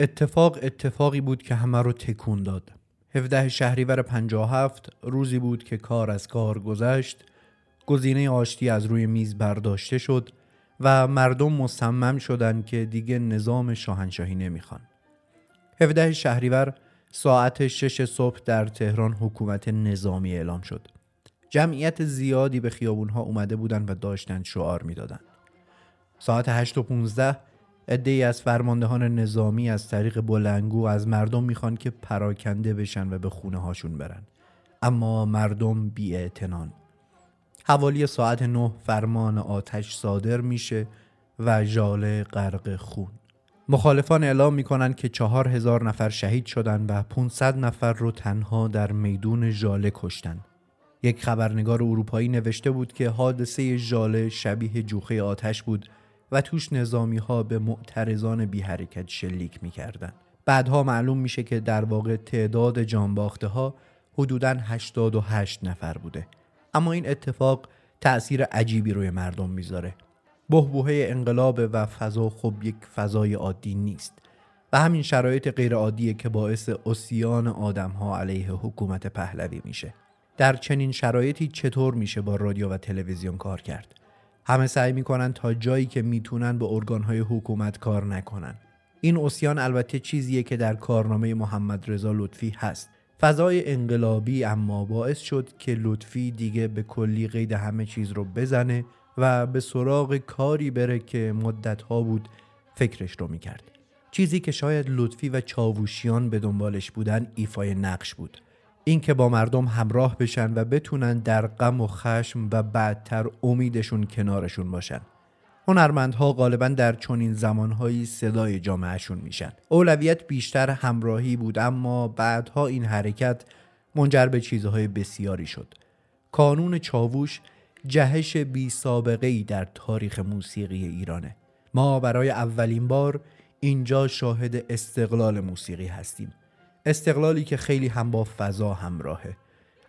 اتفاق اتفاقی بود که همه رو تکون داد. 17 شهریور 57 روزی بود که کار از کار گذشت گزینه آشتی از روی میز برداشته شد و مردم مصمم شدند که دیگه نظام شاهنشاهی نمی‌خوان. 17 شهریور ساعت 6 صبح در تهران حکومت نظامی اعلام شد. جمعیت زیادی به خیابونها اومده بودند و داشتند شعار می‌دادند. ساعت 8 و 15 ای از فرماندهان نظامی از طریق بلنگو از مردم می‌خوان که پراکنده بشن و به خونه هاشون برن. اما مردم بی حوالی ساعت نه فرمان آتش صادر میشه و ژاله غرق خون. مخالفان اعلام می‌کنن که چهار هزار نفر شهید شدن و 500 نفر رو تنها در میدون ژاله کشتن. یک خبرنگار اروپایی نوشته بود که حادثه ژاله شبیه جوخه آتش بود و توش نظامی ها به معترضان بی حرکت شلیک می‌کردن بعدها معلوم میشه که در واقع تعداد جانباخته ها حدوداً 88 نفر بوده. اما این اتفاق تأثیر عجیبی روی مردم می‌ذاره. بهبوهه انقلاب و فضا خب یک فضای عادی نیست و همین شرایط غیر عادیه که باعث اسیان آدم ها علیه حکومت پهلوی میشه. در چنین شرایطی چطور میشه با رادیو و تلویزیون کار کرد؟ همه سعی می‌کنن تا جایی که می‌تونن به ارگانهای حکومت کار نکنن. این اسیان البته چیزیه که در کارنامه محمد رضا لطفی هست. فضای انقلابی اما باعث شد که لطفی دیگه به کلی قید همه چیز رو بزنه و به سراغ کاری بره که مدتها بود فکرش رو می‌کرد. چیزی که شاید لطفی و چاووشیان به دنبالش بودن ایفای نقش بود. اینکه با مردم همراه بشن و بتونن در غم و خشم و بعدتر امیدشون کنارشون باشن. هنرمندها غالبا در چنین زمانهایی صدای جامعهشون میشن. اولویت بیشتر همراهی بود اما بعدها این حرکت منجر به چیزهای بسیاری شد. کانون چاووش جهش بی سابقه ای در تاریخ موسیقی ایرانه. ما برای اولین بار اینجا شاهد استقلال موسیقی هستیم. استقلالی که خیلی هم با فضا همراهه.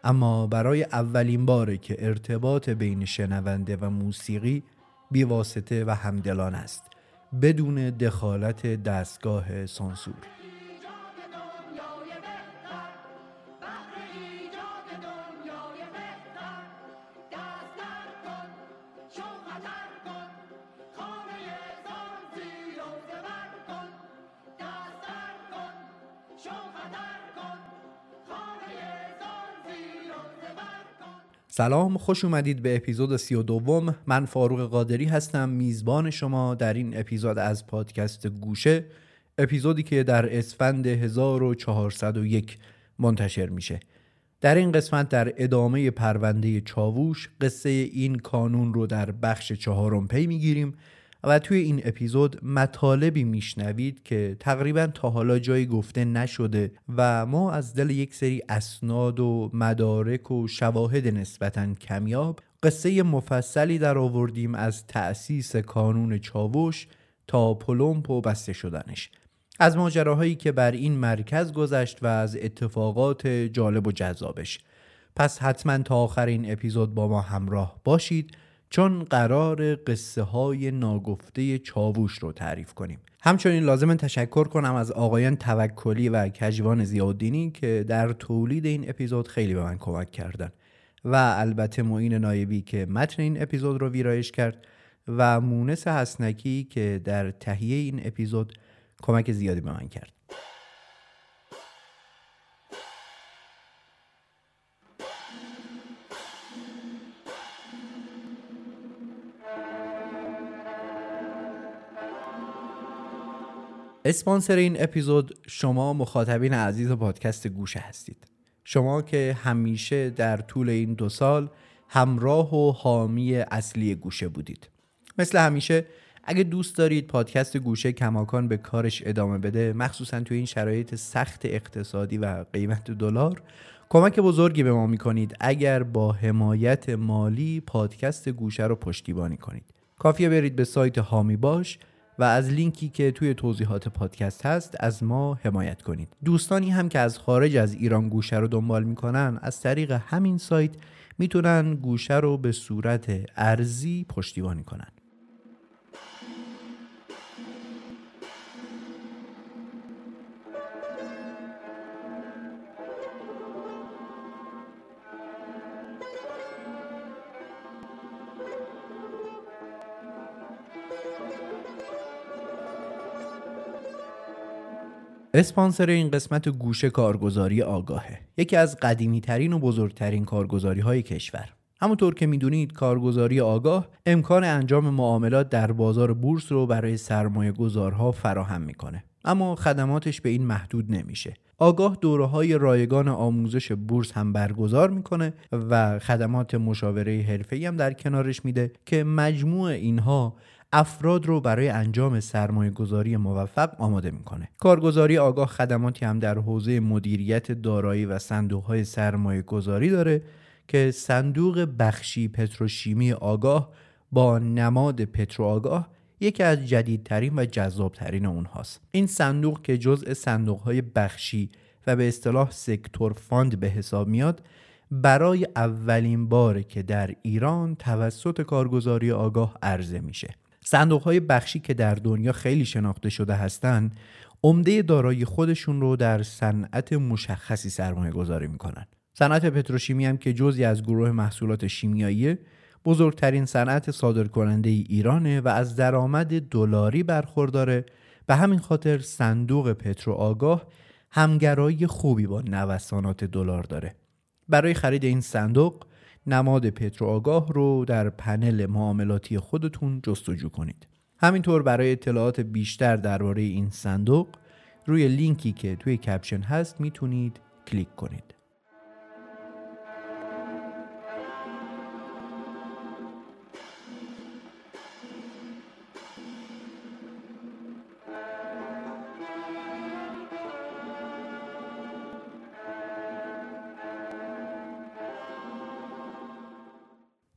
اما برای اولین باره که ارتباط بین شنونده و موسیقی بیواسطه و همدلان است بدون دخالت دستگاه سانسور. سلام خوش اومدید به اپیزود سی و دوم. من فاروق قادری هستم میزبان شما در این اپیزود از پادکست گوشه اپیزودی که در اسفند 1401 منتشر میشه. در این قسمت در ادامه پرونده چاووش قصه این کانون رو در بخش چهارم پی می‌گیریم. و توی این اپیزود مطالبی میشنوید که تقریبا تا حالا جایی گفته نشده و ما از دل یک سری اسناد و مدارک و شواهد نسبتا کمیاب قصه مفصلی در آوردیم از تأسیس کانون چاوش تا پلمپ و بسته شدنش. از ماجراهایی که بر این مرکز گذشت و از اتفاقات جالب و جذابش. پس حتما تا آخر این اپیزود با ما همراه باشید. چون قرار قصه های ناگفته چاووش رو تعریف کنیم. همچنین لازم تشکر کنم از آقایان توکلی و کجوان زیادینی که در تولید این اپیزود خیلی به من کمک کردن. و البته معین نایبی که متن این اپیزود رو ویرایش کرد و مونس حسنکی که در تهیه این اپیزود کمک زیادی به من کرد. اسپانسر این اپیزود شما مخاطبین عزیز پادکست گوشه هستید. شما که همیشه در طول این دو سال همراه و حامی اصلی گوشه بودید. مثل همیشه اگه دوست دارید پادکست گوشه کماکان به کارش ادامه بده مخصوصا توی این شرایط سخت اقتصادی و قیمت دلار کمک بزرگی به ما می‌کنید. اگر با حمایت مالی پادکست گوشه رو پشتیبانی کنید. کافیه برید به سایت هامی باش. و از لینکی که توی توضیحات پادکست هست از ما حمایت کنید. دوستانی هم که از خارج از ایران گوشه رو دنبال می‌کنن از طریق همین سایت می‌تونن گوشه رو به صورت ارزی پشتیبانی کنن. اسپانسر این قسمت گوشه کارگزاری آگاهه. یکی از قدیمی ترین و بزرگترین کارگزاری های کشور. همونطور که می‌دونید کارگزاری آگاه امکان انجام معاملات در بازار بورس رو برای سرمایه گذارها فراهم می‌کنه. اما خدماتش به این محدود نمیشه. آگاه دوره های رایگان آموزش بورس هم برگزار می‌کنه و خدمات مشاوره حرفه‌ای هم در کنارش میده که مجموع اینها افراد رو برای انجام سرمایه گذاری موفق آماده می‌کنه. کارگزاری آگاه خدماتی هم در حوزه مدیریت دارایی و صندوق های سرمایه گذاری داره که صندوق بخشی پتروشیمی آگاه با نماد پترو آگاه یکی از جدیدترین و جذابترین اونهاست. این صندوق که جزء صندوق های بخشی و به اصطلاح sector fund به حساب میاد برای اولین باره که در ایران توسط کارگزاری آگاه عرضه میشه. صندوق های بخشی که در دنیا خیلی شناخته شده هستند عمده دارایی خودشون رو در صنعت مشخصی سرمایه گذاری می‌کنن. صنعت پتروشیمی هم که جزی از گروه محصولات شیمیایی بزرگترین صنعت صادرکننده ای ایرانه و از درآمد دلاری برخورداره. به همین خاطر صندوق پترو آگاه همگرایی خوبی با نوسانات دلار داره. برای خرید این صندوق نماد پترو آگاه رو در پنل معاملاتی خودتون جستجو کنید. همینطور برای اطلاعات بیشتر درباره این صندوق روی لینکی که توی کپشن هست می‌تونید کلیک کنید.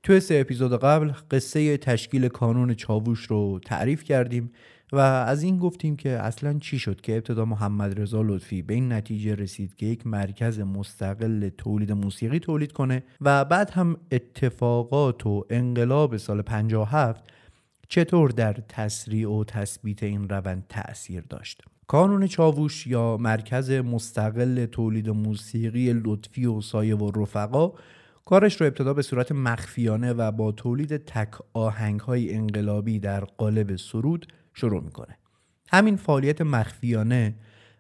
توی سه اپیزود قبل قصه تشکیل کانون چاووش رو تعریف کردیم و از این گفتیم که اصلا چی شد که ابتدا محمد رضا لطفی به این نتیجه رسید که یک مرکز مستقل تولید موسیقی تولید کنه و بعد هم اتفاقات و انقلاب سال 57 چطور در تسریع و تثبیت این روند تأثیر داشت. کانون چاووش یا مرکز مستقل تولید موسیقی لطفی و سایه و رفقا کارش رو ابتدا به صورت مخفیانه و با تولید تک آهنگ های انقلابی در قالب سرود شروع می‌کنه همین فعالیت مخفیانه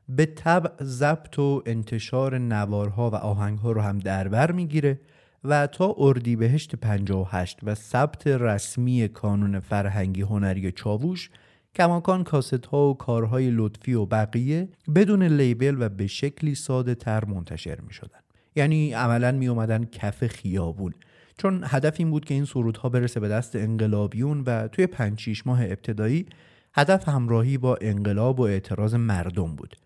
به طبع ضبط و انتشار نوارها و آهنگها رو هم دربر می‌گیره و تا اردیبهشت 58 و ثبت رسمی کانون فرهنگی هنری چاووش کماکان کاست ها و کارهای لطفی و بقیه بدون لیبل و به شکلی ساده تر منتشر می شدن. یعنی عملا می اومدن کف خیابون. چون هدف این بود که این سرودها برسه به دست انقلابیون و توی پنج ماه ابتدایی هدف همراهی با انقلاب و اعتراض مردم بود.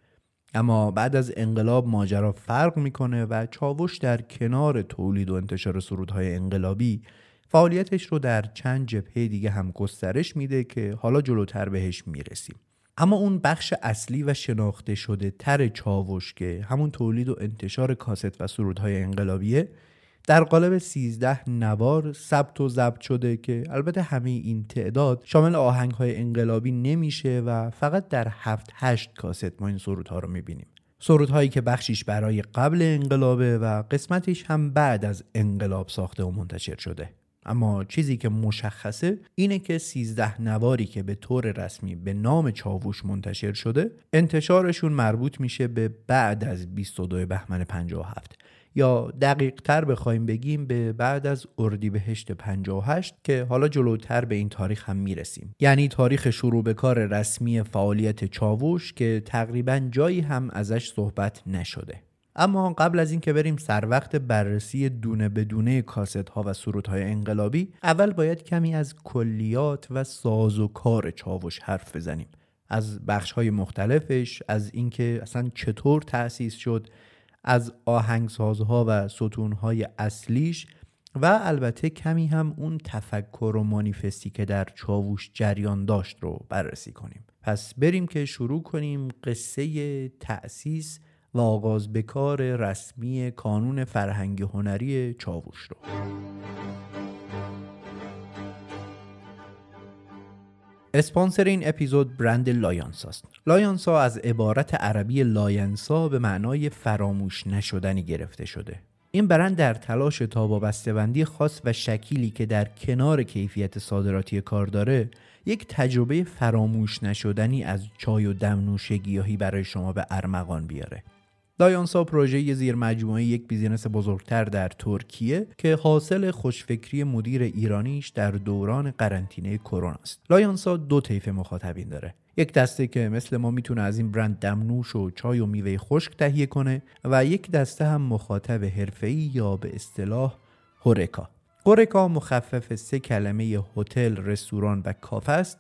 اما بعد از انقلاب ماجرا فرق می‌کنه و چاوش در کنار تولید و انتشار سرودهای انقلابی فعالیتش رو در چند جبهه دیگه هم گسترش میده که حالا جلوتر بهش می‌رسیم. اما اون بخش اصلی و شناخته شده تر چاوش که همون تولید و انتشار کاست و سرودهای انقلابیه در قالب 13 نوار ثبت و ضبط شده که البته همه این تعداد شامل آهنگ های انقلابی نمیشه و فقط در 7 8 کاست ما این سرودها رو می‌بینیم. سرودهایی که بخشیش برای قبل انقلابه و قسمتش هم بعد از انقلاب ساخته و منتشر شده. اما چیزی که مشخصه اینه که 13 نواری که به طور رسمی به نام چاووش منتشر شده انتشارشون مربوط میشه به بعد از 22 بهمن 57 یا دقیق تر بخوایم بگیم به بعد از اردیبهشت 58 که حالا جلوتر به این تاریخ هم می‌رسیم. یعنی تاریخ شروع به کار رسمی فعالیت چاووش که تقریبا جایی هم ازش صحبت نشده. اما قبل از اینکه بریم سر وقت بررسی دونه به دونه کاست ها و سرودهای انقلابی اول باید کمی از کلیات و ساز و کار چاوش حرف بزنیم. از بخش های مختلفش از اینکه اصلا چطور تأسیس شد از آهنگسازها و ستونهای اصلیش و البته کمی هم اون تفکر و مانیفستی که در چاووش جریان داشت رو بررسی کنیم. پس بریم که شروع کنیم قصه تأسیس و آغاز به کار رسمی کانون فرهنگ هنری چاووش رو اسپانسر این اپیزود برند لایانسا است. لایانسا از عبارت عربی لاینسا به معنای فراموش نشدنی گرفته شده. این برند در تلاشه تا با بسته‌بندی خاص و شکیلی که در کنار کیفیت صادراتی کار داره یک تجربه فراموش نشدنی از چای و دمنوش گیاهی برای شما به ارمغان بیاره لایانسا پروژه زیر مجموعه یک business بزرگتر در ترکیه که حاصل خوشفکری مدیر ایرانیش در دوران قرنطینه کرونا است. لایانسا دو طیف مخاطبین داره. یک دسته که مثل ما می‌تونه از این برند دمنوش و چای و میوه خشک تهیه کنه و یک دسته هم مخاطب حرفه‌ای یا به اصطلاح HoReCa. HoReCa مخفف سه کلمه هتل، رستوران و کافه است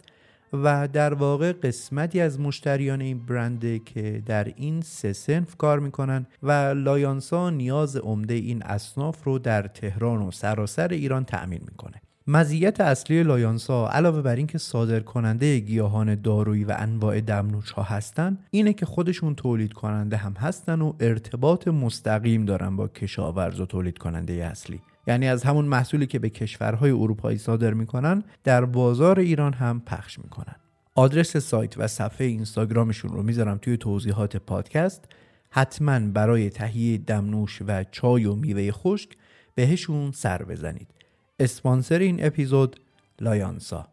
و در واقع قسمتی از مشتریان این برنده که در این سه صنف کار می‌کنن و لایانسا نیاز عمده این اصناف رو در تهران و سراسر ایران تأمین می‌کنه. مزیت اصلی لایانسا علاوه بر اینکه صادر کننده گیاهان دارویی و انواع دمنوش ها هستن اینه که خودشون تولید کننده هم هستن و ارتباط مستقیم دارن با کشاورز و تولید کننده اصلی. یعنی از همون محصولی که به کشورهای اروپایی صادر می‌کنن در بازار ایران هم پخش می‌کنن. آدرس سایت و صفحه اینستاگرامشون رو می‌ذارم توی توضیحات پادکست. حتما برای تهیه دمنوش و چای و میوه خشک بهشون سر بزنید. اسپانسر این اپیزود لایانسا.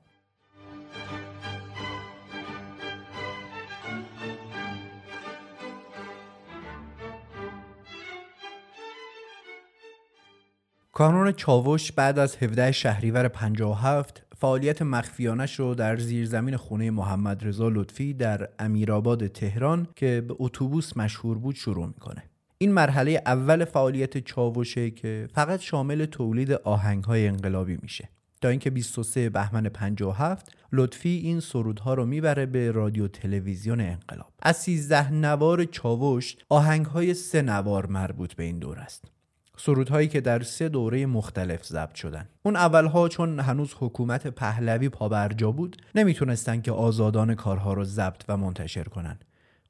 کانون چاوش بعد از 17 شهریور 57 فعالیت مخفیانش رو در زیرزمین خونه محمد رضا لطفی در امیرآباد تهران که به اتوبوس مشهور بود شروع می‌کنه. این مرحله اول فعالیت چاوشه که فقط شامل تولید آهنگهای انقلابی میشه. تا اینکه 23 بهمن 57 لطفی این سرودها رو می‌بره به رادیو تلویزیون انقلاب. از 13 نوار چاوش آهنگهای سه نوار مربوط به این دور است. سرودهایی که در سه دوره مختلف ضبط شدن. اون اولها چون هنوز حکومت پهلوی پابرجا بود نمی‌تونستن که آزادان کارها رو ضبط و منتشر کنن.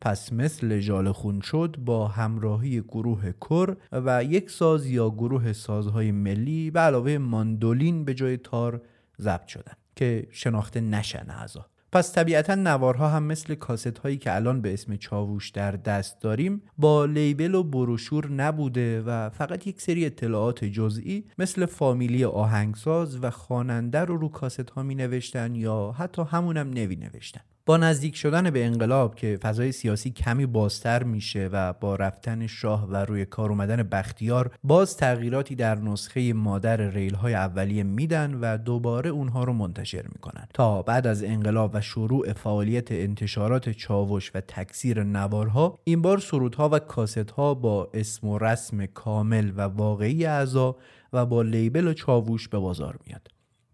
پس مثل جال خون شد با همراهی گروه کر و یک ساز یا گروه سازهای ملی به علاوه ماندولین به جای تار ضبط شدن که شناخته نشن اعضا. پس طبیعتا نوارها هم مثل کاست هایی که الان به اسم چاووش در دست داریم با لیبل و بروشور نبوده و فقط یک سری اطلاعات جزئی مثل فامیلی آهنگساز و خواننده رو رو کاست ها می نوشتن یا حتی همونم نوی نوشتن با نزدیک شدن به انقلاب که فضای سیاسی کمی بازتر میشه و با رفتن شاه و روی کار اومدن بختیار باز تغییراتی در نسخه مادر ریل های اولیه میدن و دوباره اونها رو منتشر می‌کنن. تا بعد از انقلاب و شروع فعالیت انتشارات چاوش و تکثیر نوارها این بار سرودها و کاست ها با اسم و رسم کامل و واقعی اعضا و با لیبل و چاووش به بازار میاد.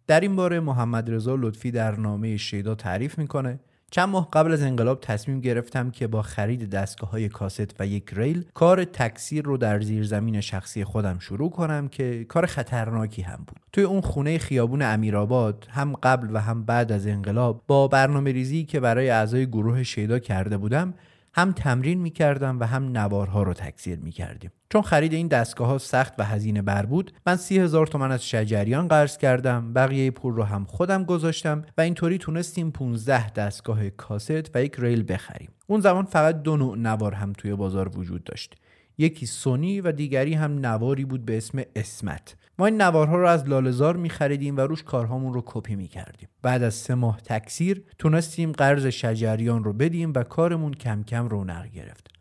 در این باره محمد رضا لطفی در نامه شیدا تعریف می‌کنه. چند ماه قبل از انقلاب تصمیم گرفتم که با خرید دستگاه های کاست و یک ریل کار تکثیر رو در زیرزمین شخصی خودم شروع کنم که کار خطرناکی هم بود. توی اون خونه خیابون امیرآباد هم قبل و هم بعد از انقلاب با برنامه ریزی که برای اعضای گروه شیدا کرده بودم هم تمرین می‌کردم و هم نوارها رو تکثیر می‌کردیم. چون خرید این دستگاه ها سخت و هزینه بر بود من سی هزار تومن از شجریان قرض کردم بقیه پول رو هم خودم گذاشتم و اینطوری تونستیم 15 دستگاه کاست و یک ریل بخریم. اون زمان فقط دو نوع نوار هم توی بازار وجود داشت. یکی سونی و دیگری هم نواری بود به اسم اسمت. ما این نوارها رو از لالزار می خریدیم و روش کارهامون رو کپی می کردیم بعد از سه ماه تکثیر تونستیم قرض شجریان رو بدیم و کارمون کم کم رونق گرفت.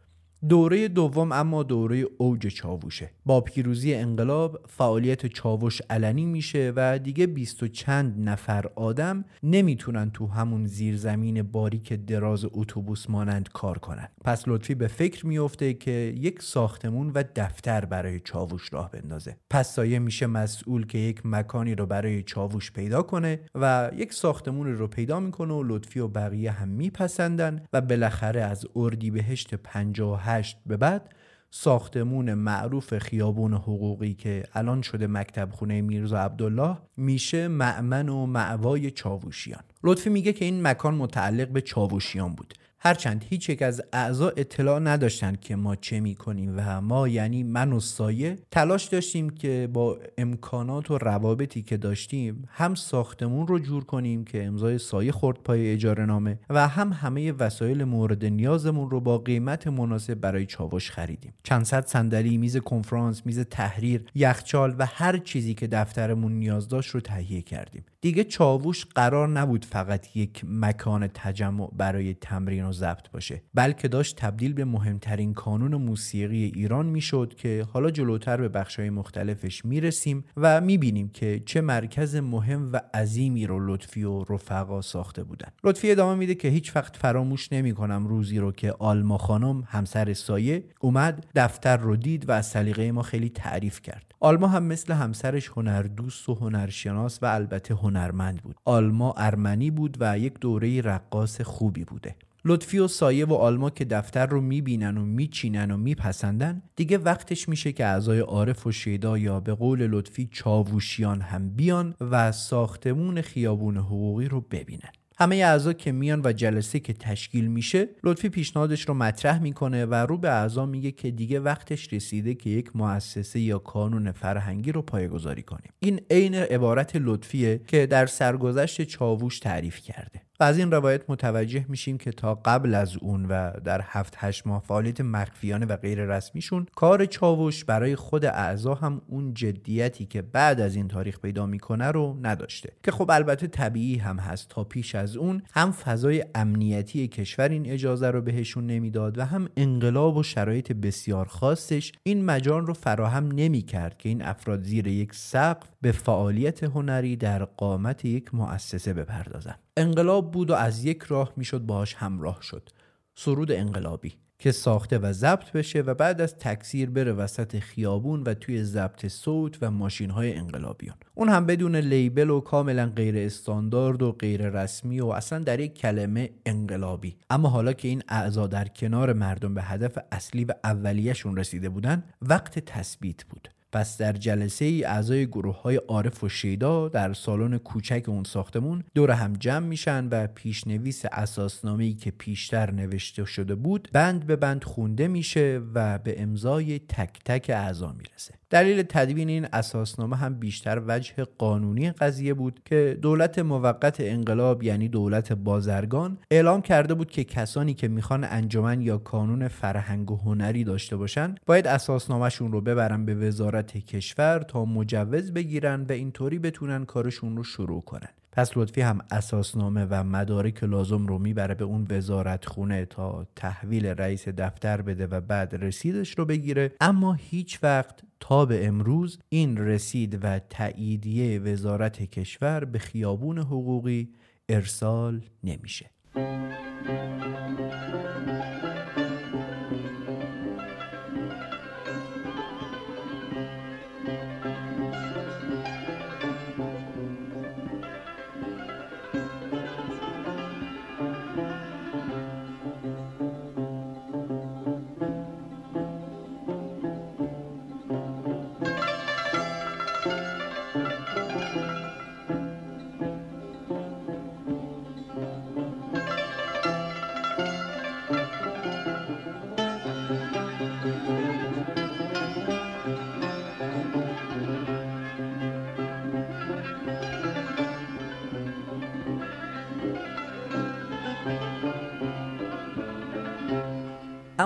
دوره دوم اما دوره اوج چاووشه با پیروزی انقلاب فعالیت چاوش علنی میشه و دیگه بیست و چند نفر آدم نمی‌تونن تو همون زیرزمین باریک دراز اتوبوس مانند کار کنن. پس لطفی به فکر میفته که یک ساختمون و دفتر برای چاووش راه بندازه. پس سایه میشه مسئول که یک مکانی رو برای چاووش پیدا کنه و یک ساختمون رو پیدا می‌کنه و لطفی و بقیه هم میپسندن و بالاخره از اردیبهشت 50 هشت به بعد ساختمون معروف خیابون حقوقی که الان شده مکتب خونه میرزا عبدالله میشه معمن و معوای چاووشیان لطفی میگه که این مکان متعلق به چاووشیان بود. هرچند هیچ یک از اعضا اطلاع نداشتند که ما چه می‌کنیم و ما یعنی من و سایه تلاش داشتیم که با امکانات و روابطی که داشتیم هم ساختمون رو جور کنیم که امضای سایه خورد پای اجاره نامه و هم همه وسایل مورد نیازمون رو با قیمت مناسب برای چاوش خریدیم. چند صد صندلی میز کنفرانس میز تحریر یخچال و هر چیزی که دفترمون نیاز داشت رو تهیه کردیم. دیگه چاووش قرار نبود فقط یک مکان تجمع برای تمرین و ضبط باشه. بلکه داشت تبدیل به مهمترین کانون موسیقی ایران می‌شد که حالا جلوتر به بخشهای مختلفش می‌رسیم و می‌بینیم که چه مرکز مهم و عظیمی رو لطفی و رفقا ساخته بودن. لطفی ادامه میده که هیچ وقت فراموش نمی‌کنم روزی رو که آلما خانم همسر سایه اومد دفتر رو دید و از سلیقه ما خیلی تعریف کرد. آلما هم مثل همسرش هنردوست و هنرشناس و البته هنرمند بود. آلما ارمنی بود و یک دوره رقاص خوبی بوده. لطفی و سایه و آلما که دفتر رو می‌بینن و میچینن و میپسندن دیگه وقتش میشه که اعضای عارف و شیدا یا به قول لطفی چاووشیان هم بیان و ساختمون خیابون حقوقی رو ببینن. همه اعضا که میان و جلسه که تشکیل میشه لطفی پیشنهادش رو مطرح می‌کنه و رو به اعضا میگه که دیگه وقتش رسیده که یک مؤسسه یا کانون فرهنگی رو پایگذاری کنیم. این عین عبارت لطفیه که در سرگذشت چاووش تعریف کرده. و از این روایت متوجه میشیم که تا قبل از اون و در هفت هشت ماه فعالیت مخفیانه و غیر رسمیشون کار چاوش برای خود اعضا هم اون جدیتی که بعد از این تاریخ پیدا می‌کنه رو نداشته. که خب البته طبیعی هم هست تا پیش از اون هم فضای امنیتی کشور این اجازه رو بهشون نمی‌داد و هم انقلاب و شرایط بسیار خاصش این مجال رو فراهم نمی‌کرد که این افراد زیر یک سقف به فعالیت هنری در قامت یک مؤسسه بپردازن. انقلاب بود و از یک راه می‌شد باهاش همراه شد. سرود انقلابی که ساخته و ضبط بشه و بعد از تکثیر بره وسط خیابون و توی ضبط صوت و ماشین های انقلابیان. اون هم بدون لیبل و کاملا غیر استاندارد و غیر رسمی و اصلا در یک کلمه انقلابی. اما حالا که این اعضا در کنار مردم به هدف اصلی و اولیهشون رسیده بودن وقت تثبیت بود. پس در جلسه ای اعضای گروه های عارف و شیدا در سالن کوچک اون ساختمون دور هم جمع میشن و پیشنویس اساسنامه ای که پیشتر نوشته شده بود بند به بند خونده میشه و به امضای تک تک اعضا می‌رسه. دلیل تدوین این اساسنامه هم بیشتر وجه قانونی قضیه بود که دولت موقت انقلاب یعنی دولت بازرگان اعلام کرده بود که کسانی که می‌خوان انجمن یا کانون فرهنگ و هنری داشته باشن باید اساسنامهشون رو ببرن به وزارت کشور تا مجوز بگیرن و اینطوری بتونن کارشون رو شروع کنن. پس لطفی هم اساسنامه و مدارک لازم رو می‌بره به اون وزارت خونه تا تحویل رئیس دفتر بده و بعد رسیدش رو بگیره. اما هیچ وقت تا به امروز این رسید و تاییدیه وزارت کشور به خیابون حقوقی ارسال نمیشه.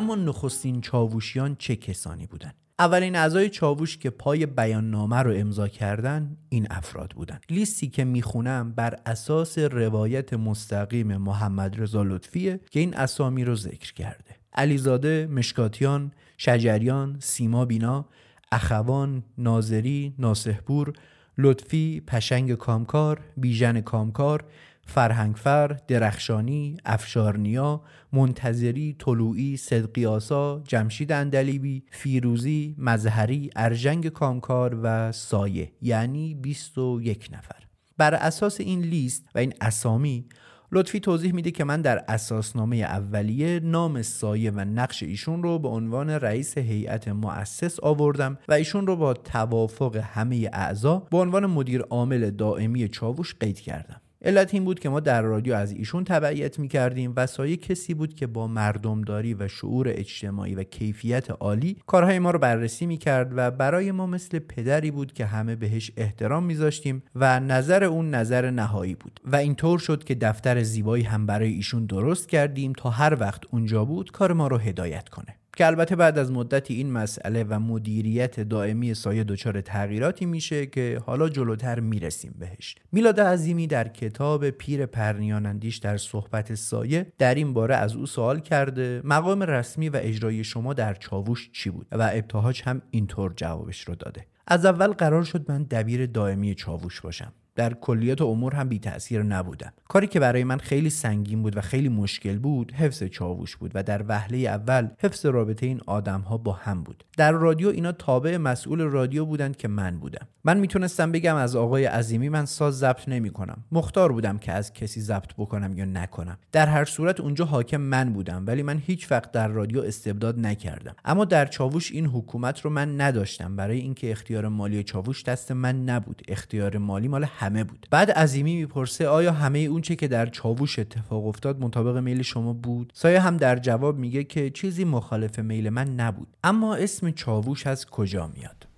اما نخستین چاووشیان چه کسانی بودند؟ اولین اعضای چاووش که پای بیان نامه رو امضا کردن این افراد بودند. لیستی که می‌خونم بر اساس روایت مستقیم محمد رضا لطفیه که این اسامی رو ذکر کرده. علیزاده مشکاتیان شجریان سیما بینا اخوان ناظری ناسهپور لطفی پشنگ کامکار بیژن کامکار فرهنگفر، درخشانی، افشارنیا، منتظری، طلوعی، صدقیاسا، جمشید اندلیبی، فیروزی، مظهری، ارجنگ کامکار و سایه یعنی 21 نفر. بر اساس این لیست و این اسامی لطفی توضیح میده که من در اساسنامه اولیه نام سایه و نقش ایشون رو به عنوان رئیس هیئت مؤسس آوردم و ایشون رو با توافق همه اعضا به عنوان مدیر عامل دائمی چاووش قید کردم. علت این بود که ما در رادیو از ایشون تبعیت می کردیم و سایه کسی بود که با مردمداری و شعور اجتماعی و کیفیت عالی کارهای ما رو بررسی می کرد و برای ما مثل پدری بود که همه بهش احترام میذاشتیم و نظر اون نظر نهایی بود. و اینطور شد که دفتر زیبایی هم برای ایشون درست کردیم تا هر وقت اونجا بود کار ما رو هدایت کنه. که البته بعد از مدتی این مسئله و مدیریت دائمی سایه دچار تغییراتی میشه که حالا جلوتر می‌رسیم بهش. میلاد عظیمی در کتاب پیر پرنیانندیش در صحبت سایه در این باره از او سوال کرده مقام رسمی و اجرایی شما در چاووش چی بود؟ و ابتهاج هم اینطور جوابش رو داده. از اول قرار شد من دبیر دائمی چاووش باشم. در کلیات و امور هم بی تاثیر نبودم کاری که برای من خیلی سنگین بود و خیلی مشکل بود حفظ چاووش بود و در وهله اول حفظ رابطه این آدم ها با هم بود. در رادیو اینا تابع مسئول رادیو بودند که من بودم. من می‌تونستم بگم از آقای عظیمی من ساز ضبط نمی کنم مختار بودم که از کسی ضبط بکنم یا نکنم. در هر صورت اونجا حاکم من بودم ولی من هیچ وقت در رادیو استبداد نکردم. اما در چاووش این حکومت رو من نداشتم. برای اینکه اختیار مالی چاووش دست من نبود. اختیار مالی مال همه بود. بعد عظیمی می‌پرسه آیا همه اون چه که در چاووش اتفاق افتاد مطابق میل شما بود؟ سایه هم در جواب میگه که چیزی مخالف میل من نبود. اما اسم چاووش از کجا میاد؟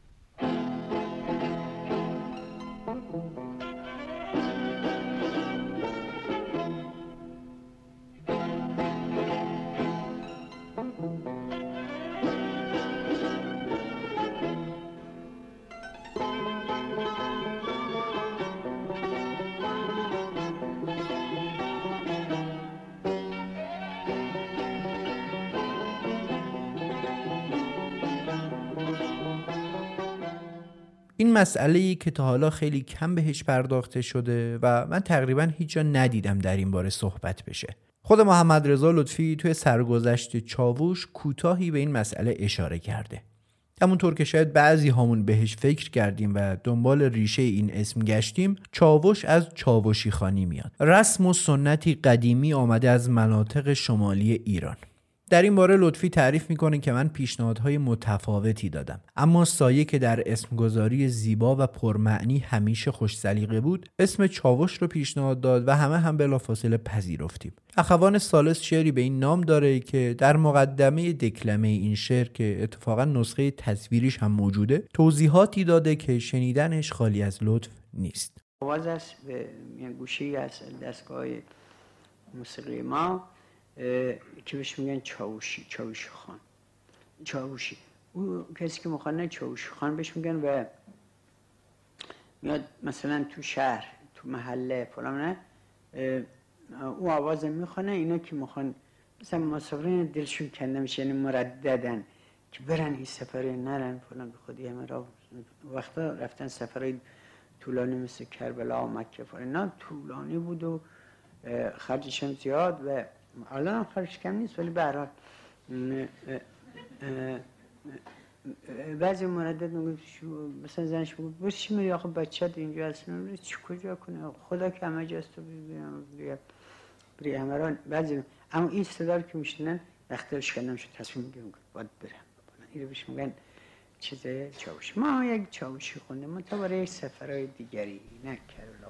مسئله ای که تا حالا خیلی کم بهش پرداخته شده و من تقریبا هیچ جا ندیدم در این باره صحبت بشه. خود محمد رضا لطفی توی سرگذشت چاووش کوتاهی به این مسئله اشاره کرده. همونطور که شاید بعضی همون بهش فکر کردیم و دنبال ریشه این اسم گشتیم چاوش از چاوشی خانی میاد. رسم و سنتی قدیمی آمده از مناطق شمالی ایران. در این باره لطفی تعریف می‌کنه که من پیشنهادهای متفاوتی دادم. اما سایه که در اسمگذاری زیبا و پرمعنی همیشه خوش سلیقه بود اسم چاوش رو پیشنهاد داد و همه هم بلافاصله پذیرفتیم. اخوان سالس شعری به این نام داره که در مقدمه دکلمه این شعر که اتفاقا نسخه تصویریش هم موجوده توضیحاتی داده که شنیدنش خالی از لطف نیست. آواز به گوشی از دستگاه موسیقی ما. که بهش میگن؟ چاوشی چاوشی خان چاوشی. او کسی که مخانه چاوشی خان بهش میگن و میاد مثلا تو شهر تو محله فلان او آواز می‌خونه اینا که می‌خوان مثلا مسافرین دلشون کنده میشه یعنی مرددن که برن این سفره نرن فلان به خودی همه را وقتا رفتن سفرهای طولانی مثل کربلا و مکه فلان نه طولانی بود و خرجشم زیاد و الان هم خرج کم نیست ولی به بعضی مردد میگه مثلا زنش میگه بس چی میری؟ آخه بچه اینجا هست چی کجا کنه خدا که همه جاست بری بری همه را بعضی اما این صدا که میشنن اختیارش کردم شد تصمیم میگم باید برم این رو بهش میگن چیز چاوشی. ما یک چاوشی خونده ما تا برای سفرهای دیگری نکرد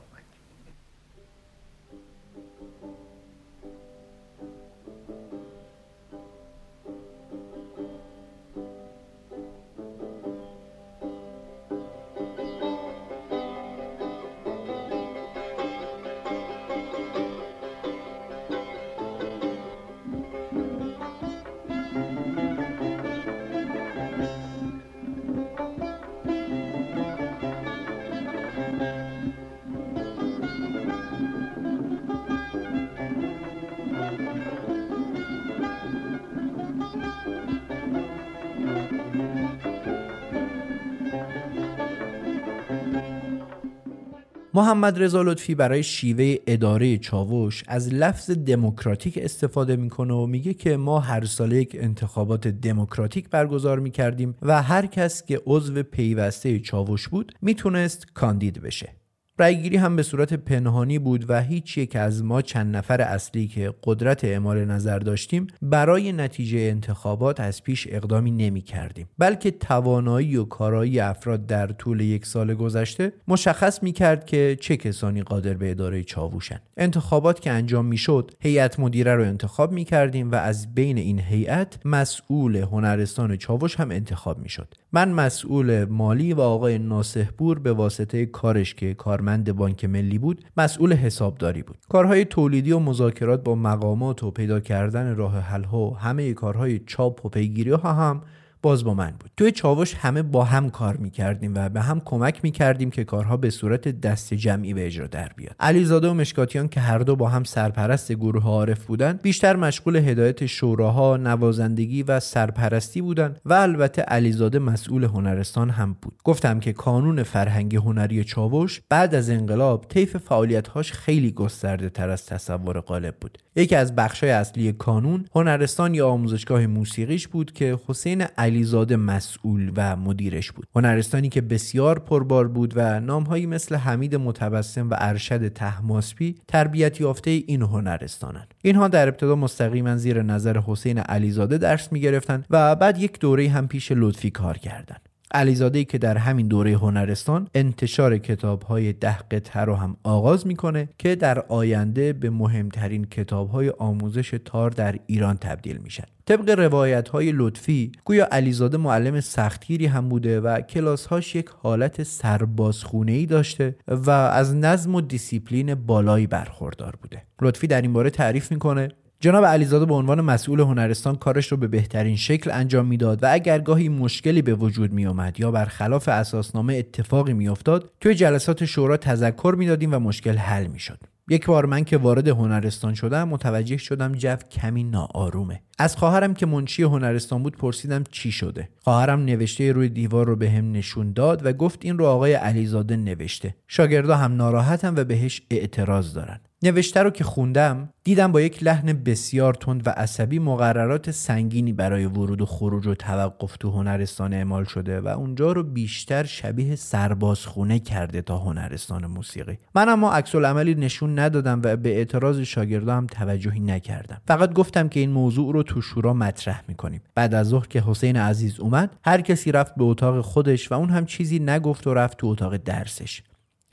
محمد رضا لطفی برای شیوه اداره چاوش از لفظ دموکراتیک استفاده می‌کنه و میگه که ما هر ساله یک انتخابات دموکراتیک برگزار می‌کردیم و هر کس که عضو پیوسته چاوش بود می‌تونست کاندید بشه. رأیگیری هم به صورت پنهانی بود و هیچ یک از ما چند نفر اصلی که قدرت اعمال نظر داشتیم برای نتیجه انتخابات از پیش اقدامی نمی کردیم. بلکه توانایی و کارایی افراد در طول یک سال گذشته مشخص می کرد که چه کسانی قادر به اداره چاووشن انتخابات که انجام می شد هیئت مدیره رو انتخاب می کردیم و از بین این هیئت مسئول هنرستان چاوش هم انتخاب می شد. من مسئول مالی و آقای ناسهبور به واسطه کارش که کارمند بانک ملی بود مسئول حسابداری بود. کارهای تولیدی و مذاکرات با مقامات و پیدا کردن راه حل ها همه کارهای چاپ و پیگیری ها هم باز با من بود. توی چاوش همه با هم کار می‌کردیم و به هم کمک می‌کردیم که کارها به صورت دست جمعی به اجرا در بیاد. علیزاده و مشکاتیان که هر دو با هم سرپرست گروه عارف بودن بیشتر مشغول هدایت شوراها نوازندگی و سرپرستی بودن و البته علیزاده مسئول هنرستان هم بود. گفتم که کانون فرهنگ هنری چاوش بعد از انقلاب طیف فعالیتهاش خیلی گسترده تر از تصور غالب بود. یکی از بخشای اصلی کانون هنرستان یا آموزشگاه موسیقیش بود که حسین علیزاده مسئول و مدیرش بود. هنرستانی که بسیار پربار بود و نامهایی مثل حمید متبسم و ارشد طهماسبی تربیت یافته این هنرستانند. اینها در ابتدا مستقیما زیر نظر حسین علیزاده درس می و بعد یک دوره هم پیش لطفی کار کردند. علیزاده که در همین دوره هنرستان انتشار کتاب های ده قطعه رو هم آغاز می‌کنه که در آینده به مهمترین کتاب های آموزش تار در ایران تبدیل میشن. طبق روایت های لطفی گویا علیزاده معلم سختگیری هم بوده و کلاسهاش یک حالت سربازخونه ای داشته و از نظم و دیسیپلین بالایی برخوردار بوده. لطفی در این باره تعریف می‌کنه. جناب علیزاده به عنوان مسئول هنرستان کارش رو به بهترین شکل انجام می‌داد و اگر گاهی مشکلی به وجود می اومد یا برخلاف اساسنامه اتفاقی میافتاد توی جلسات شورا تذکر می‌دادیم و مشکل حل می‌شد. یک بار من که وارد هنرستان شدم متوجه شدم جو کمی ناآرومه. از خواهرم که منشی هنرستان بود پرسیدم چی شده. خواهرم نوشته روی دیوار رو به هم نشون داد و گفت این رو آقای علیزاده نوشته. شاگردا هم ناراحتم و بهش اعتراض دارن. نوشته رو که خوندم دیدم با یک لحن بسیار تند و عصبی مقررات سنگینی برای ورود و خروج و توقف تو هنرستان اعمال شده و اونجا رو بیشتر شبیه سربازخونه کرده تا هنرستان موسیقی. من اما عکس عملی نشون ندادم و به اعتراض شاگردام هم توجهی نکردم. فقط گفتم که این موضوع رو تو شورا مطرح می‌کنیم. بعد از ظهر که حسین عزیز اومد هر کسی رفت به اتاق خودش و اون هم چیزی نگفت و رفت تو اتاق درسش.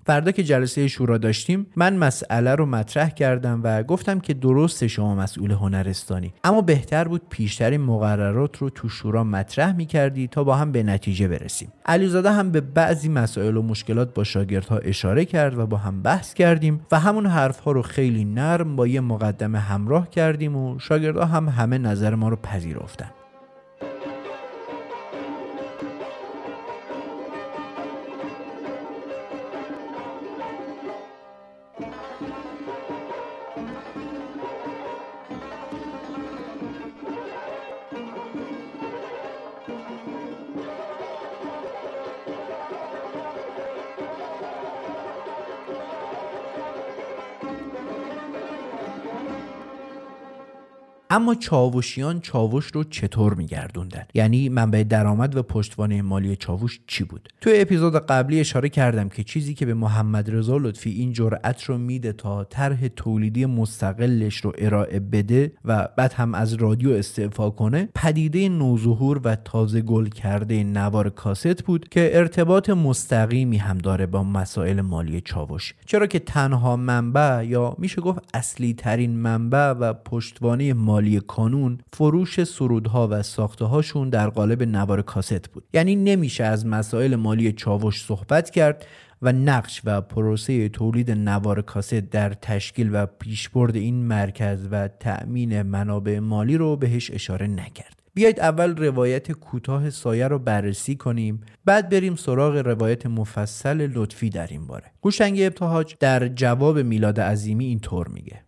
فردا که جلسه شورا داشتیم من مسئله رو مطرح کردم و گفتم که درست شما مسئول هنرستانی. اما بهتر بود پیشتر مقررات رو تو شورا مطرح می کردی تا با هم به نتیجه برسیم. علیزاده هم به بعضی مسائل و مشکلات با شاگردها اشاره کرد و با هم بحث کردیم و همون حرفها رو خیلی نرم با یه مقدمه همراه کردیم و شاگردها هم همه نظر ما رو پذیرفتن. اما چاوشیان چاوش رو چطور میگردوندن؟ یعنی منبع درآمد و پشتوانه مالی چاوش چی بود؟ تو اپیزود قبلی اشاره کردم که چیزی که به محمد رضا لطفی این جرأت رو میده تا طرح تولیدی مستقلش رو ارائه بده و بعد هم از رادیو استعفا کنه پدیده نوظهور و تازه گل کرده نوار کاست بود که ارتباط مستقیمی هم داره با مسائل مالی چاوش. چرا که تنها منبع یا میشه گفت اصلی ترین منبع و پشتوانه مالی مالی کانون فروش سرودها و ساخته هاشون در قالب نوار کاست بود. یعنی نمیشه از مسائل مالی چاوش صحبت کرد و نقش و پروسه تولید نوار کاست در تشکیل و پیشبرد این مرکز و تأمین منابع مالی رو بهش اشاره نکرد. بیایید اول روایت کوتاه سایه رو بررسی کنیم بعد بریم سراغ روایت مفصل لطفی در این باره. هوشنگ ابتهاج در جواب میلاد عظیمی اینطور میگه.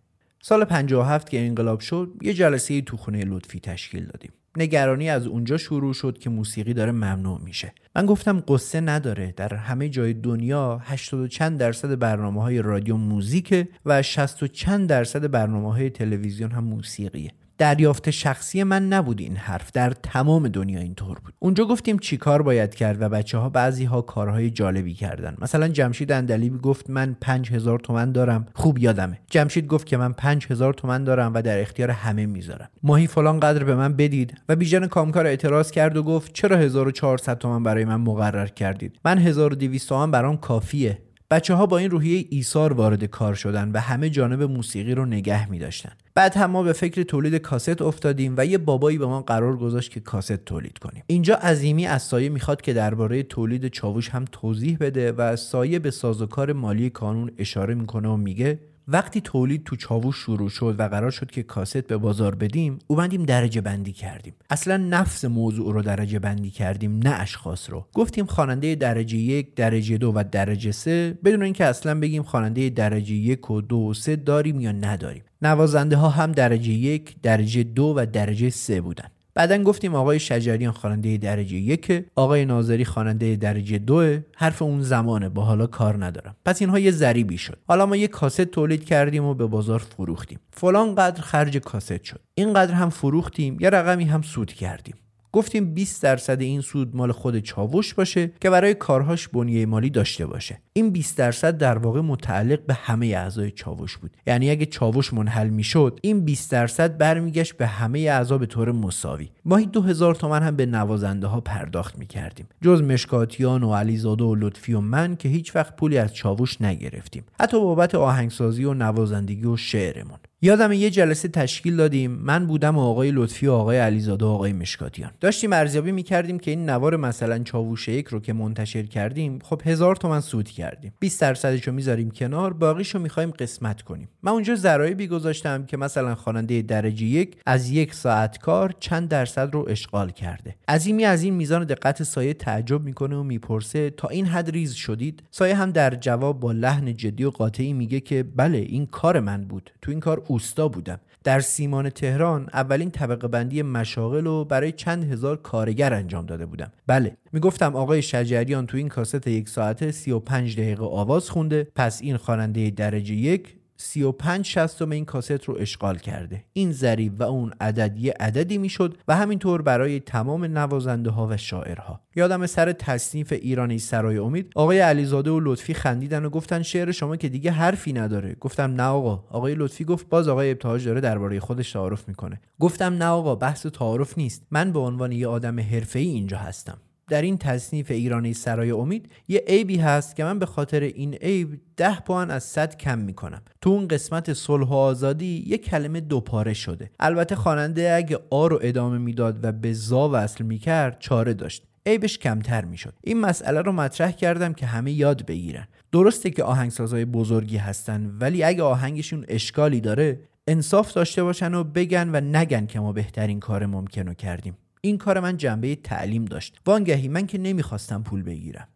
سال 57 که انقلاب شد یه جلسه تو خونه لطفی تشکیل دادیم. نگرانی از اونجا شروع شد که موسیقی داره ممنوع میشه. من گفتم قصه نداره. در همه جای دنیا 80 و چند درصد برنامه های رادیو موزیکه و 60 و چند درصد برنامه های تلویزیون هم موسیقیه. دریافت شخصی من نبود این حرف. در تمام دنیا اینطور بود. اونجا گفتیم چیکار باید کرد و بچه ها بعضی ها کارهای جالبی کردن. مثلا جمشید اندلیبی گفت من 5000 تومن دارم. خوب یادمه. جمشید گفت که من 5000 تومن دارم و در اختیار همه می‌ذارم. ماهی فلان قدر به من بدید و بیژن کامکار اعتراض کرد و گفت چرا 1400 تومن برای من مقرر کردید؟ من 1200 تومن برام کافیه. بچه ها با این روحیه ایثار وارد کار شدن و همه جانب موسیقی رو نگه می داشتن. بعد هم ما به فکر تولید کاست افتادیم و یه بابایی به ما قرار گذاشت که کاست تولید کنیم اینجا عظیمی از سایه می‌خواد که درباره تولید چاوش هم توضیح بده و سایه به سازوکار مالی کانون اشاره می‌کنه و میگه وقتی تولید تو چاووش شروع شد و قرار شد که کاست به بازار بدیم اومدیم درجه بندی کردیم. اصلا نفس موضوع رو درجه بندی کردیم نه اشخاص رو. گفتیم خواننده درجه یک درجه دو و درجه سه. بدون اینکه اصلا بگیم خواننده درجه یک و دو و سه داریم یا نداریم. نوازنده ها هم درجه یک درجه دو و درجه سه بودن. بعدا گفتیم آقای شجریان خواننده درجه یک آقای ناظری خواننده درجه دو حرف اون زمانه با حالا کار ندارم. پس اینها یه ذریبی شد. حالا ما یه کاست تولید کردیم و به بازار فروختیم. فلان قدر خرج کاست شد. اینقدر هم فروختیم یه رقمی هم سود کردیم. گفتیم 20 درصد این سود مال خود چاوش باشه که برای کارهاش بنیه مالی داشته باشه. این 20 درصد در واقع متعلق به همه اعضای چاوش بود. یعنی اگه چاوش منحل می‌شد این 20 درصد برمیگشت به همه اعضا به طور مساوی. ماهی 2000 تومن هم به نوازنده ها پرداخت می‌کردیم. جز مشکاتیان و علیزاده و لطفی و من که هیچ وقت پولی از چاوش نگرفتیم. حتی بابت آهنگسازی و نوازندگی و شعرمون. یادم یه جلسه تشکیل دادیم. من بودم و آقای لطفی و آقای علیزاده و آقای مشکاتیان. داشتیم ارزیابی می‌کردیم که این نوار مثلا چاووش یک رو که منتشر کردیم خب هزار تومن سود کردیم 20 درصدش رو می‌ذاریم کنار باقیش رو می‌خوایم قسمت کنیم. من اونجا ذرایبی گذاشتم که مثلا خواننده درجه یک از یک ساعت کار چند درصد رو اشغال کرده. عظیمی از این میزان دقت سایه تعجب می‌کنه و می‌پرسه تا این حد ریز شدید؟ سایه هم در جواب با لحن جدی و قاطعی میگه که بله این کار من بود. تو این کار اوستا بودم. در سیمان تهران اولین طبقه بندی مشاغل رو برای چند هزار کارگر انجام داده بودم. بله می‌گفتم آقای شجریان تو این کاست یک ساعته 35 دقیقه آواز خونده. پس این خواننده درجه یک 35 شستم این کاست رو اشغال کرده. این ضریب و اون عدد یه عددی می‌شد و همینطور برای تمام نوازنده ها و شاعرها. یادم سر تصنیف ایرانی سرای امید آقای علیزاده و لطفی خندیدن و گفتن شعر شما که دیگه حرفی نداره. گفتم نه آقا. آقای لطفی گفت باز آقای ابتهاج داره درباره خودش تعارف می‌کنه. گفتم نه آقا بحث تعارف نیست. من به عنوان یه آدم حرفه‌ای اینجا هستم. در این تصنیف ایرانی سرای امید یه عیبی هست که من به خاطر این عیب ده پوان از صد کم می‌کنم. تو اون قسمت صلح و آزادی یه کلمه دوپاره شده. البته خواننده اگه آ رو ادامه می‌داد و به زا وصل می‌کرد چاره داشت. عیبش کمتر می‌شد. این مسئله رو مطرح کردم که همه یاد بگیرن. درسته که آهنگسازهای بزرگی هستن ولی اگه آهنگشون اشکالی داره انصاف داشته باشن و بگن و نگن که ما بهترین کار ممکن رو کردیم. این کار من جنبه تعلیم داشت. وانگهی من که نمی‌خواستم پول بگیرم.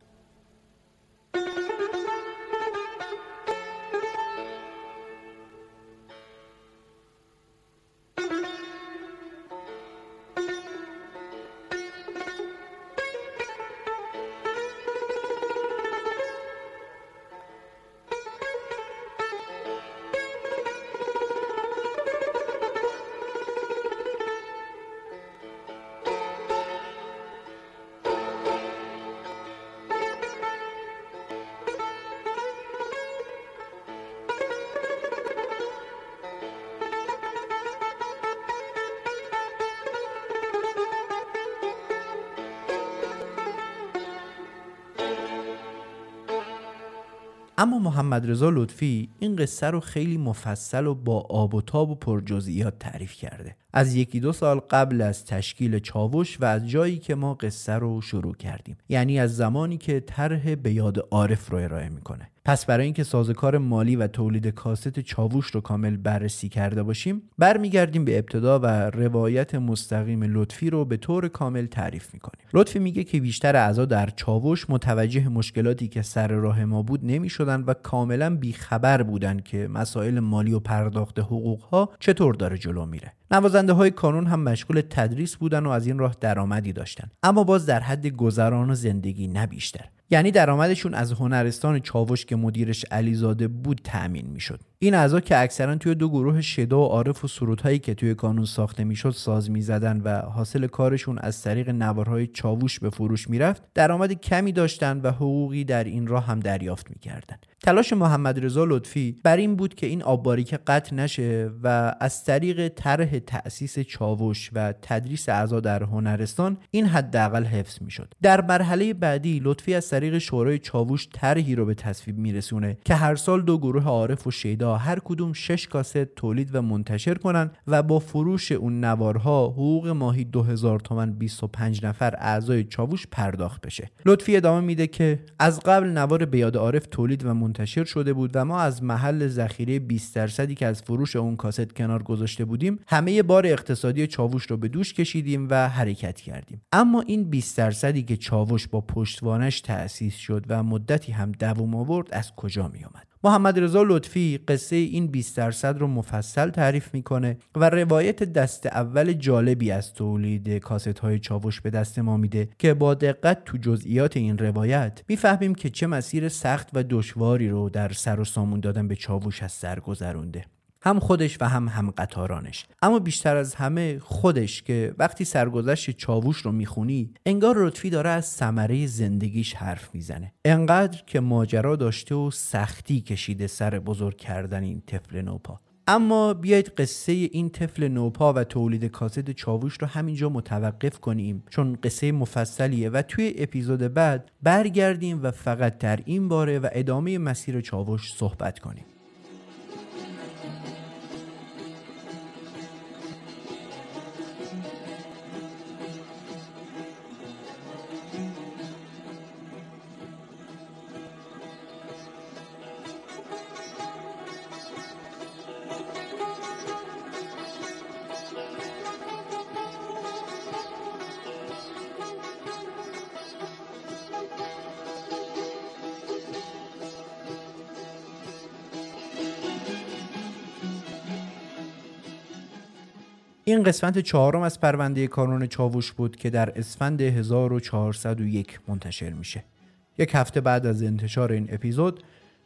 اما محمد رضا لطفی این قصه رو خیلی مفصل و با آب و تاب و پرجزئیات تعریف کرده. از یکی دو سال قبل از تشکیل چاوش و از جایی که ما قصه رو شروع کردیم. یعنی از زمانی که طرح به یاد عارف رو ارائه می‌کنه. پس برای اینکه سازوکار مالی و تولید کاست چاووش رو کامل بررسی کرده باشیم برمیگردیم به ابتدا و روایت مستقیم لطفی رو به طور کامل تعریف می‌کنیم. لطفی میگه که بیشتر اعضا در چاووش متوجه مشکلاتی که سر راه ما بود نمی‌شدن و کاملا بیخبر بودن که مسائل مالی و پرداخت حقوق ها چطور داره جلو میره. نوازنده های کانون هم مشغول تدریس بودن و از این راه درآمدی داشتن. اما باز در حد گذران و زندگی نه بیشتر. یعنی درآمدشون از هنرستان چاوش که مدیرش علیزاده بود تأمین می‌شد. این اعضا که اکثرا توی دو گروه شدا و عارف و سرودهایی که توی کانون ساخته می‌شد ساز می‌زدن و حاصل کارشون از طریق نوارهای چاووش به فروش می‌رفت درآمد کمی داشتن و حقوقی در این راه هم دریافت می‌کردن. تلاش محمد رضا لطفی بر این بود که این آبباریکه قطع نشه و از طریق طرح تأسیس چاوش و تدریس اعضا در هنرستان این حداقل حفظ می‌شد. در مرحله بعدی لطفی از طریق شورای چاووش طرحی رو به تصویب میرسونه که هر سال دو گروه عارف و شیدا هر کدوم شش کاست تولید و منتشر کنن و با فروش اون نوارها حقوق ماهی 2000 تومن 25 نفر اعضای چاووش پرداخت بشه. لطفی ادامه میده که از قبل نوار بیاد عارف تولید و منتشر شده بود و ما از محل ذخیره 20 درصدی که از فروش اون کاست کنار گذاشته بودیم همه بار اقتصادی چاووش رو به دوش کشیدیم و حرکت کردیم. اما این 20 درصدی که چاووش با پشتوانش تأسیس شد و مدتی هم دوام آورد از کجا می آمد محمد رضا لطفی قصه این 20 درصد رو مفصل تعریف می‌کنه و روایت دست اول جالبی از تولید کاست های چاوش به دست ما میده که با دقت تو جزئیات این روایت می‌فهمیم که چه مسیر سخت و دشواری رو در سر و سامون دادن به چاوش از سر گذرونده. هم خودش و هم هم قطارانش اما بیشتر از همه خودش که وقتی سرگذشت چاووش رو می‌خونی انگار لطفی داره از ثمره زندگیش حرف می‌زنه. انقدر که ماجرا داشته و سختی کشیده سر بزرگ کردن این طفل نوپا. اما بیایید قصه این طفل نوپا و تولید کاست چاووش رو همینجا متوقف کنیم چون قصه مفصلیه و توی اپیزود بعد برگردیم و فقط در این باره و ادامه مسیر چاووش صحبت کنیم. این قسمت چهارم از پرونده کانون چاووش بود که در اسفند 1401 منتشر میشه. یک هفته بعد از انتشار این اپیزود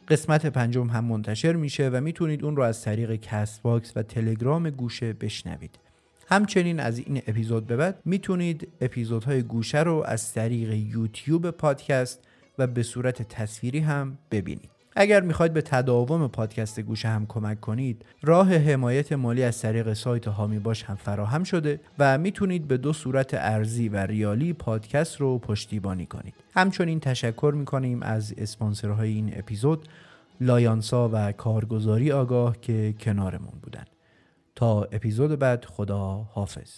قسمت پنجم هم منتشر میشه و می‌تونید اون رو از طریق Castbox و تلگرام گوشه بشنوید. همچنین از این اپیزود به بعد می‌تونید اپیزودهای گوشه رو از طریق یوتیوب پادکست و به صورت تصویری هم ببینید. اگر می‌خواید به تداوم پادکست گوشه هم کمک کنید راه حمایت مالی از طریق سایت حامی باش هم فراهم شده و می‌تونید به دو صورت ارزی و ریالی پادکست رو پشتیبانی کنید. همچنین تشکر می‌کنیم از اسپانسرهای این اپیزود لایانسا و کارگزاری آگاه که کنارمون بودن. تا اپیزود بعد خدا حافظ